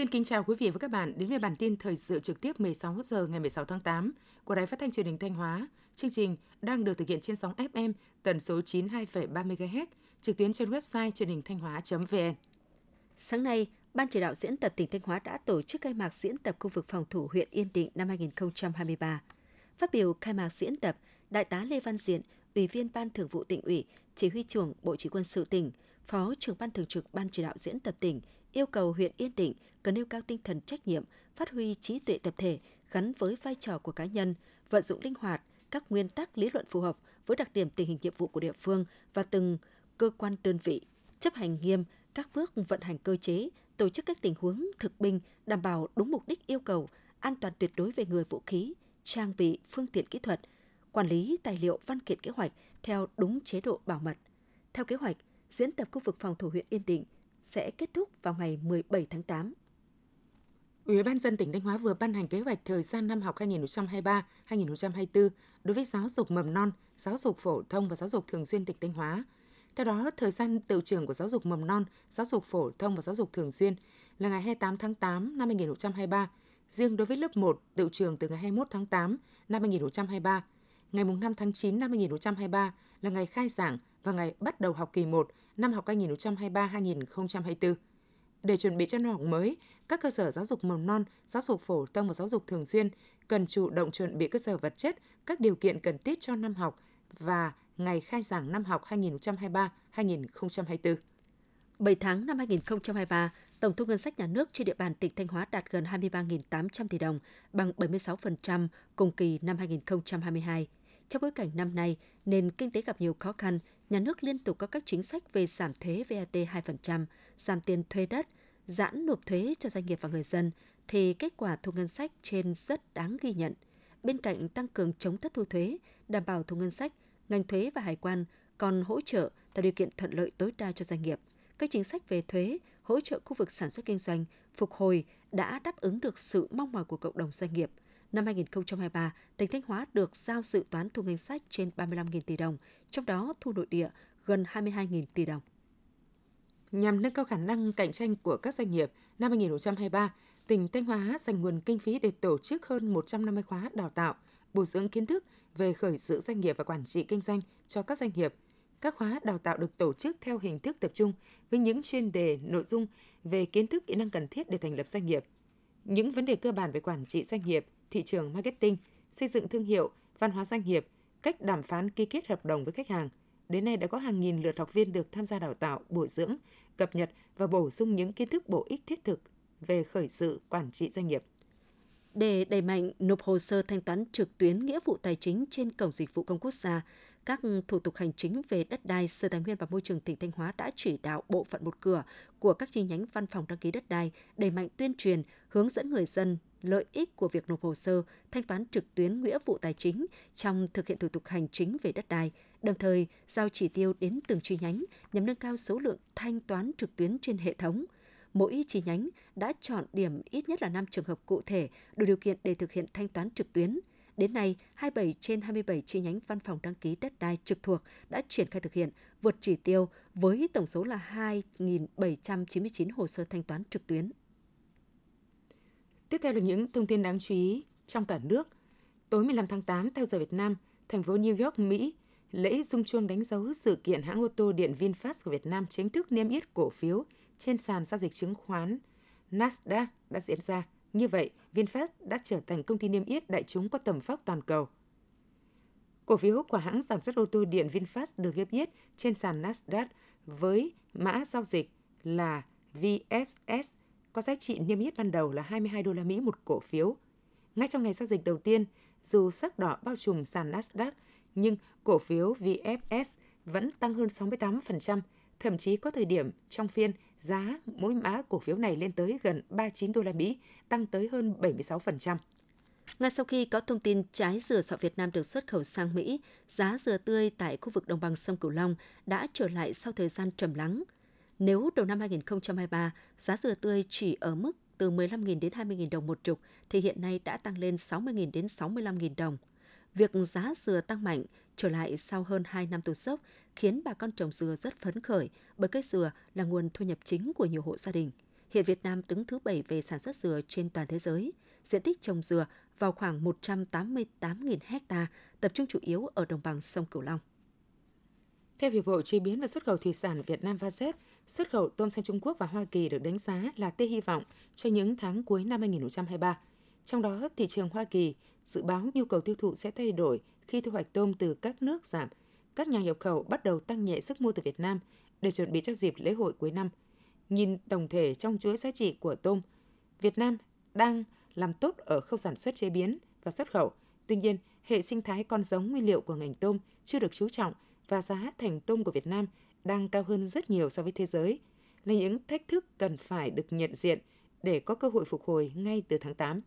Xin kính chào quý vị và các bạn đến với bản tin thời sự trực tiếp 16 giờ ngày 16 tháng 8 của Đài Phát thanh Truyền hình Thanh Hóa. Chương trình đang được thực hiện trên sóng FM tần số 92,3 MHz, trực tuyến trên website truyền hình thanh hóa.vn. Sáng nay, Ban chỉ đạo diễn tập tỉnh Thanh Hóa đã tổ chức khai mạc diễn tập khu vực phòng thủ huyện Yên Định năm 2023. Phát biểu khai mạc diễn tập, Đại tá Lê Văn Diện, Ủy viên Ban Thường vụ tỉnh ủy, Chỉ huy trưởng Bộ Chỉ quân sự tỉnh, Phó trưởng Ban Thường trực Ban chỉ đạo diễn tập tỉnh yêu cầu huyện Yên Định cần nêu cao tinh thần trách nhiệm, phát huy trí tuệ tập thể gắn với vai trò của cá nhân, vận dụng linh hoạt các nguyên tắc lý luận phù hợp với đặc điểm tình hình nhiệm vụ của địa phương và từng cơ quan đơn vị, chấp hành nghiêm các bước vận hành cơ chế, tổ chức các tình huống thực binh đảm bảo đúng mục đích yêu cầu, an toàn tuyệt đối về người vũ khí, trang bị, phương tiện kỹ thuật, quản lý tài liệu văn kiện kế hoạch theo đúng chế độ bảo mật. Theo kế hoạch, diễn tập khu vực phòng thủ huyện Yên Định sẽ kết thúc vào ngày 17 tháng 8. Ủy ban dân tỉnh Thanh Hóa vừa ban hành kế hoạch thời gian năm học 2023-2024 đối với giáo dục mầm non, giáo dục phổ thông và giáo dục thường xuyên tỉnh Thanh Hóa. Theo đó, thời gian tự trường của giáo dục mầm non, giáo dục phổ thông và giáo dục thường xuyên là ngày 28 tháng 8 năm 2023. Riêng đối với lớp 1, tự trường từ ngày 21 tháng 8 năm 2023. Ngày 5 tháng 9 năm 2023 là ngày khai giảng và ngày bắt đầu học kỳ 1 năm học 2023-2024. Để chuẩn bị cho năm học mới, các cơ sở giáo dục mầm non, giáo dục phổ thông và giáo dục thường xuyên cần chủ động chuẩn bị cơ sở vật chất, các điều kiện cần thiết cho năm học và ngày khai giảng năm học 2023-2024. 7 tháng năm 2023, tổng thu ngân sách nhà nước trên địa bàn tỉnh Thanh Hóa đạt gần 23.800 tỷ đồng, bằng 76% cùng kỳ năm 2022. Trong bối cảnh năm nay, nền kinh tế gặp nhiều khó khăn, nhà nước liên tục có các chính sách về giảm thuế VAT 2%, giảm tiền thuê đất, giãn nộp thuế cho doanh nghiệp và người dân, thì kết quả thu ngân sách trên rất đáng ghi nhận. Bên cạnh tăng cường chống thất thu thuế, đảm bảo thu ngân sách, ngành thuế và hải quan còn hỗ trợ tạo điều kiện thuận lợi tối đa cho doanh nghiệp. Các chính sách về thuế, hỗ trợ khu vực sản xuất kinh doanh, phục hồi đã đáp ứng được sự mong mỏi của cộng đồng doanh nghiệp. Năm 2023, tỉnh Thanh Hóa được giao dự toán thu ngân sách trên 35.000 tỷ đồng, trong đó thu nội địa gần 22.000 tỷ đồng. Nhằm nâng cao khả năng cạnh tranh của các doanh nghiệp, năm 2023, tỉnh Thanh Hóa dành nguồn kinh phí để tổ chức hơn 150 khóa đào tạo, bồi dưỡng kiến thức về khởi sự doanh nghiệp và quản trị kinh doanh cho các doanh nghiệp. Các khóa đào tạo được tổ chức theo hình thức tập trung với những chuyên đề nội dung về kiến thức kỹ năng cần thiết để thành lập doanh nghiệp. Những vấn đề cơ bản về quản trị doanh nghiệp, thị trường marketing, xây dựng thương hiệu, văn hóa doanh nghiệp, cách đàm phán ký kết hợp đồng với khách hàng. Đến nay đã có hàng nghìn lượt học viên được tham gia đào tạo, bồi dưỡng, cập nhật và bổ sung những kiến thức bổ ích thiết thực về khởi sự quản trị doanh nghiệp. Để đẩy mạnh nộp hồ sơ thanh toán trực tuyến nghĩa vụ tài chính trên cổng dịch vụ công quốc gia, các thủ tục hành chính về đất đai, sở tài nguyên và môi trường tỉnh Thanh Hóa đã chỉ đạo bộ phận một cửa của các chi nhánh văn phòng đăng ký đất đai đẩy mạnh tuyên truyền, hướng dẫn người dân lợi ích của việc nộp hồ sơ, thanh toán trực tuyến nghĩa vụ tài chính trong thực hiện thủ tục hành chính về đất đai, đồng thời giao chỉ tiêu đến từng chi nhánh nhằm nâng cao số lượng thanh toán trực tuyến trên hệ thống. Mỗi chi nhánh đã chọn điểm ít nhất là 5 trường hợp cụ thể đủ điều kiện để thực hiện thanh toán trực tuyến. Đến nay, 27 trên 27 chi nhánh văn phòng đăng ký đất đai trực thuộc đã triển khai thực hiện vượt chỉ tiêu với tổng số là 2.799 hồ sơ thanh toán trực tuyến. Tiếp theo là những thông tin đáng chú ý trong cả nước. Tối 15 tháng 8 theo giờ Việt Nam, thành phố New York, Mỹ, lễ rung chuông đánh dấu sự kiện hãng ô tô điện VinFast của Việt Nam chính thức niêm yết cổ phiếu trên sàn giao dịch chứng khoán Nasdaq đã diễn ra. Như vậy, VinFast đã trở thành công ty niêm yết đại chúng có tầm vóc toàn cầu. Cổ phiếu của hãng sản xuất ô tô điện VinFast được niêm yết trên sàn Nasdaq với mã giao dịch là VFS có giá trị niêm yết ban đầu là 22 đô la Mỹ một cổ phiếu. Ngay trong ngày giao dịch đầu tiên, dù sắc đỏ bao trùm sàn Nasdaq, nhưng cổ phiếu VFS vẫn tăng hơn 68%, thậm chí có thời điểm trong phiên giá mỗi mã cổ phiếu này lên tới gần 39 đô la Mỹ, tăng tới hơn 76%. Ngay sau khi có thông tin trái dừa sọ Việt Nam được xuất khẩu sang Mỹ, giá dừa tươi tại khu vực đồng bằng sông Cửu Long đã trở lại sau thời gian trầm lắng. Nếu đầu năm 2023, giá dừa tươi chỉ ở mức từ 15.000 đến 20.000 đồng một trục, thì hiện nay đã tăng lên 60.000 đến 65.000 đồng. Việc giá dừa tăng mạnh trở lại sau hơn 2 năm tụt sốc khiến bà con trồng dừa rất phấn khởi bởi cây dừa là nguồn thu nhập chính của nhiều hộ gia đình. Hiện Việt Nam đứng thứ 7 về sản xuất dừa trên toàn thế giới. Diện tích trồng dừa vào khoảng 188.000 hecta, tập trung chủ yếu ở đồng bằng sông Cửu Long. Theo Hiệp hội Chế biến và Xuất khẩu Thủy sản Việt Nam VASEP, xuất khẩu tôm sang Trung Quốc và Hoa Kỳ được đánh giá là tia hy vọng cho những tháng cuối năm 2023. Trong đó, thị trường Hoa Kỳ dự báo nhu cầu tiêu thụ sẽ thay đổi khi thu hoạch tôm từ các nước giảm. Các nhà nhập khẩu bắt đầu tăng nhẹ sức mua từ Việt Nam để chuẩn bị cho dịp lễ hội cuối năm. Nhìn tổng thể trong chuỗi giá trị của tôm, Việt Nam đang làm tốt ở khâu sản xuất chế biến và xuất khẩu. Tuy nhiên, hệ sinh thái con giống nguyên liệu của ngành tôm chưa được chú trọng và giá thành tôm của Việt Nam đang cao hơn rất nhiều so với thế giới, là những thách thức cần phải được nhận diện để có cơ hội phục hồi ngay từ tháng 8.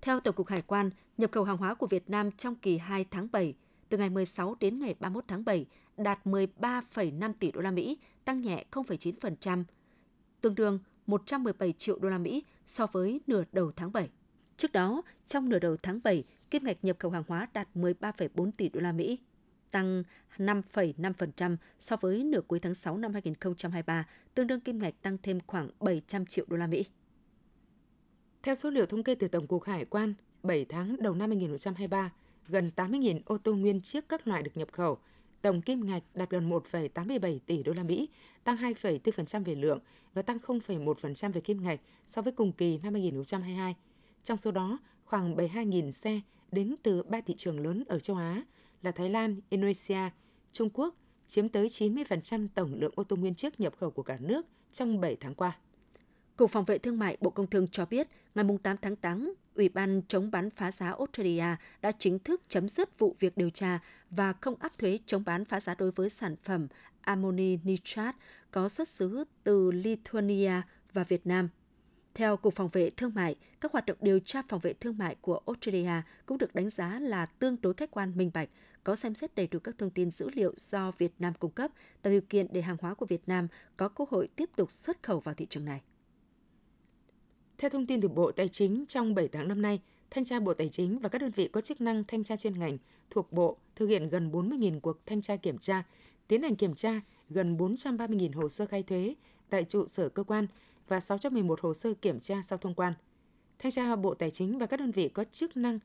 Theo Tổng cục Hải quan, nhập khẩu hàng hóa của Việt Nam trong kỳ 2 tháng 7, từ ngày 16 đến ngày 31 tháng 7 đạt 13,5 tỷ đô la Mỹ, tăng nhẹ 0,9%, tương đương 117 triệu đô la Mỹ so với nửa đầu tháng 7. Trước đó, trong nửa đầu tháng 7, kim ngạch nhập khẩu hàng hóa đạt 13,4 tỷ đô la Mỹ, tăng 5,5% so với nửa cuối tháng 6 năm 2023, tương đương kim ngạch tăng thêm khoảng 700 triệu đô la Mỹ. Theo số liệu thống kê từ Tổng cục Hải quan, 7 tháng đầu năm 2023, gần 80.000 ô tô nguyên chiếc các loại được nhập khẩu, tổng kim ngạch đạt gần 1,87 tỷ đô la Mỹ, tăng 2,4% về lượng và tăng 0,1% về kim ngạch so với cùng kỳ năm 2022. Trong số đó, khoảng 72.000 xe đến từ ba thị trường lớn ở châu Á là Thái Lan, Indonesia, Trung Quốc chiếm tới 90% tổng lượng ô tô nguyên chiếc nhập khẩu của cả nước trong 7 tháng qua. Cục Phòng vệ Thương mại Bộ Công Thương cho biết, ngày 8 tháng 8, Ủy ban chống bán phá giá Australia đã chính thức chấm dứt vụ việc điều tra và không áp thuế chống bán phá giá đối với sản phẩm ammoni nitrat có xuất xứ từ Lithuania và Việt Nam. Theo Cục Phòng vệ Thương mại, các hoạt động điều tra phòng vệ thương mại của Australia cũng được đánh giá là tương đối khách quan minh bạch, có xem xét đầy đủ các thông tin dữ liệu do Việt Nam cung cấp, tạo điều kiện để hàng hóa của Việt Nam có cơ hội tiếp tục xuất khẩu vào thị trường này. Theo thông tin từ Bộ Tài chính, trong 7 tháng năm nay, Thanh tra Bộ Tài chính và các đơn vị có chức năng thanh tra chuyên ngành thuộc Bộ thực hiện gần 40.000 cuộc thanh tra kiểm tra, tiến hành kiểm tra gần 430.000 hồ sơ khai thuế tại trụ sở cơ quan và 611 hồ sơ kiểm tra sau thông quan. Thanh tra Bộ Tài chính và các đơn vị có chức năng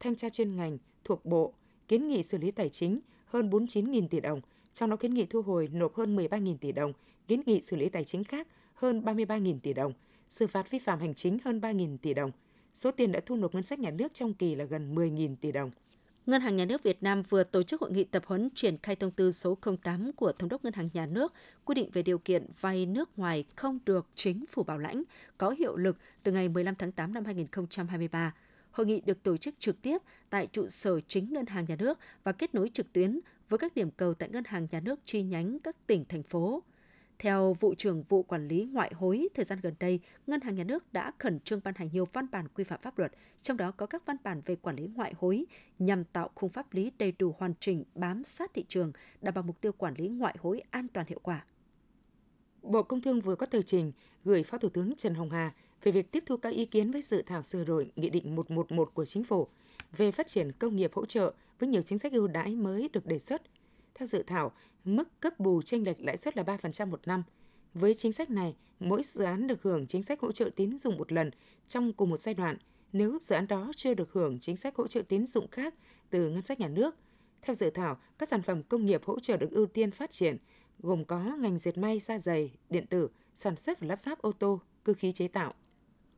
thanh tra chuyên ngành thuộc Bộ kiến nghị xử lý tài chính hơn 49.000 tỷ đồng, trong đó kiến nghị thu hồi nộp hơn 13.000 tỷ đồng, kiến nghị xử lý tài chính khác hơn 33.000 tỷ đồng – xử phạt vi phạm hành chính hơn 3.000 tỷ đồng. Số tiền đã thu nộp ngân sách nhà nước trong kỳ là gần 10.000 tỷ đồng. Ngân hàng Nhà nước Việt Nam vừa tổ chức hội nghị tập huấn triển khai thông tư số 08 của Thống đốc Ngân hàng Nhà nước quy định về điều kiện vay nước ngoài không được chính phủ bảo lãnh có hiệu lực từ ngày 15 tháng 8 năm 2023. Hội nghị được tổ chức trực tiếp tại trụ sở chính Ngân hàng Nhà nước và kết nối trực tuyến với các điểm cầu tại Ngân hàng Nhà nước chi nhánh các tỉnh, thành phố. Theo vụ trưởng vụ quản lý ngoại hối, thời gian gần đây, Ngân hàng Nhà nước đã khẩn trương ban hành nhiều văn bản quy phạm pháp luật, trong đó có các văn bản về quản lý ngoại hối nhằm tạo khung pháp lý đầy đủ hoàn chỉnh, bám sát thị trường, đảm bảo mục tiêu quản lý ngoại hối an toàn hiệu quả. Bộ Công Thương vừa có tờ trình gửi Phó Thủ tướng Trần Hồng Hà về việc tiếp thu các ý kiến với dự thảo sửa đổi Nghị định 111 của Chính phủ về phát triển công nghiệp hỗ trợ với nhiều chính sách ưu đãi mới được đề xuất. Theo dự thảo, mức cấp bù tranh lệch lãi suất là 3% một năm. Với chính sách này, mỗi dự án được hưởng chính sách hỗ trợ tín dụng một lần trong cùng một giai đoạn nếu dự án đó chưa được hưởng chính sách hỗ trợ tín dụng khác từ ngân sách nhà nước. Theo dự thảo, các sản phẩm công nghiệp hỗ trợ được ưu tiên phát triển, gồm có ngành dệt may, da dày, điện tử, sản xuất và lắp ráp ô tô, cơ khí chế tạo.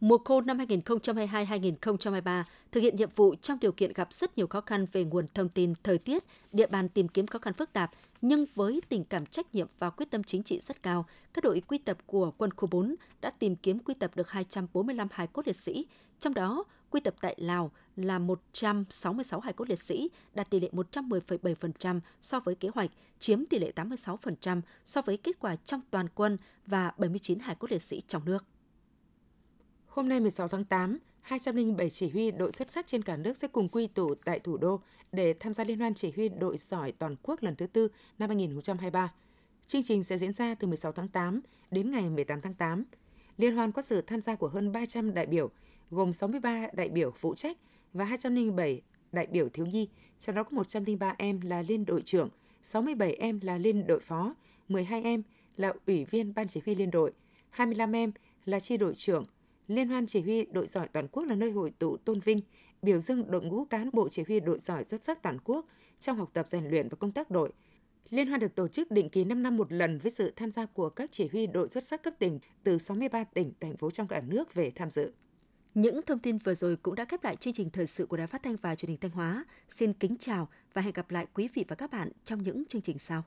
Mùa khô năm 2022-2023 thực hiện nhiệm vụ trong điều kiện gặp rất nhiều khó khăn về nguồn thông tin, thời tiết, địa bàn tìm kiếm khó khăn phức tạp, nhưng với tình cảm trách nhiệm và quyết tâm chính trị rất cao, các đội quy tập của quân khu 4 đã tìm kiếm quy tập được 245 hài cốt liệt sĩ, trong đó quy tập tại Lào là 166 hài cốt liệt sĩ, đạt tỷ lệ 110,7% so với kế hoạch, chiếm tỷ lệ 86% so với kết quả trong toàn quân và 79 hài cốt liệt sĩ trong nước. Hôm nay 16 tháng 8, 207 chỉ huy đội xuất sắc trên cả nước sẽ cùng quy tụ tại thủ đô để tham gia liên hoan chỉ huy đội giỏi toàn quốc lần thứ tư năm 2023. Chương trình sẽ diễn ra từ 16 tháng 8 đến ngày 18 tháng 8. Liên hoan có sự tham gia của hơn 300 đại biểu, gồm 63 đại biểu phụ trách và 207 đại biểu thiếu nhi, trong đó có 103 em là liên đội trưởng, 67 em là liên đội phó, 12 em là ủy viên ban chỉ huy liên đội, 25 em là chi đội trưởng. Liên hoan chỉ huy đội giỏi toàn quốc là nơi hội tụ tôn vinh, biểu dương đội ngũ cán bộ chỉ huy đội giỏi xuất sắc toàn quốc trong học tập rèn luyện và công tác đội. Liên hoan được tổ chức định kỳ 5 năm một lần với sự tham gia của các chỉ huy đội xuất sắc cấp tỉnh từ 63 tỉnh, thành phố trong cả nước về tham dự. Những thông tin vừa rồi cũng đã khép lại chương trình thời sự của Đài Phát thanh và Truyền hình Thanh Hóa. Xin kính chào và hẹn gặp lại quý vị và các bạn trong những chương trình sau.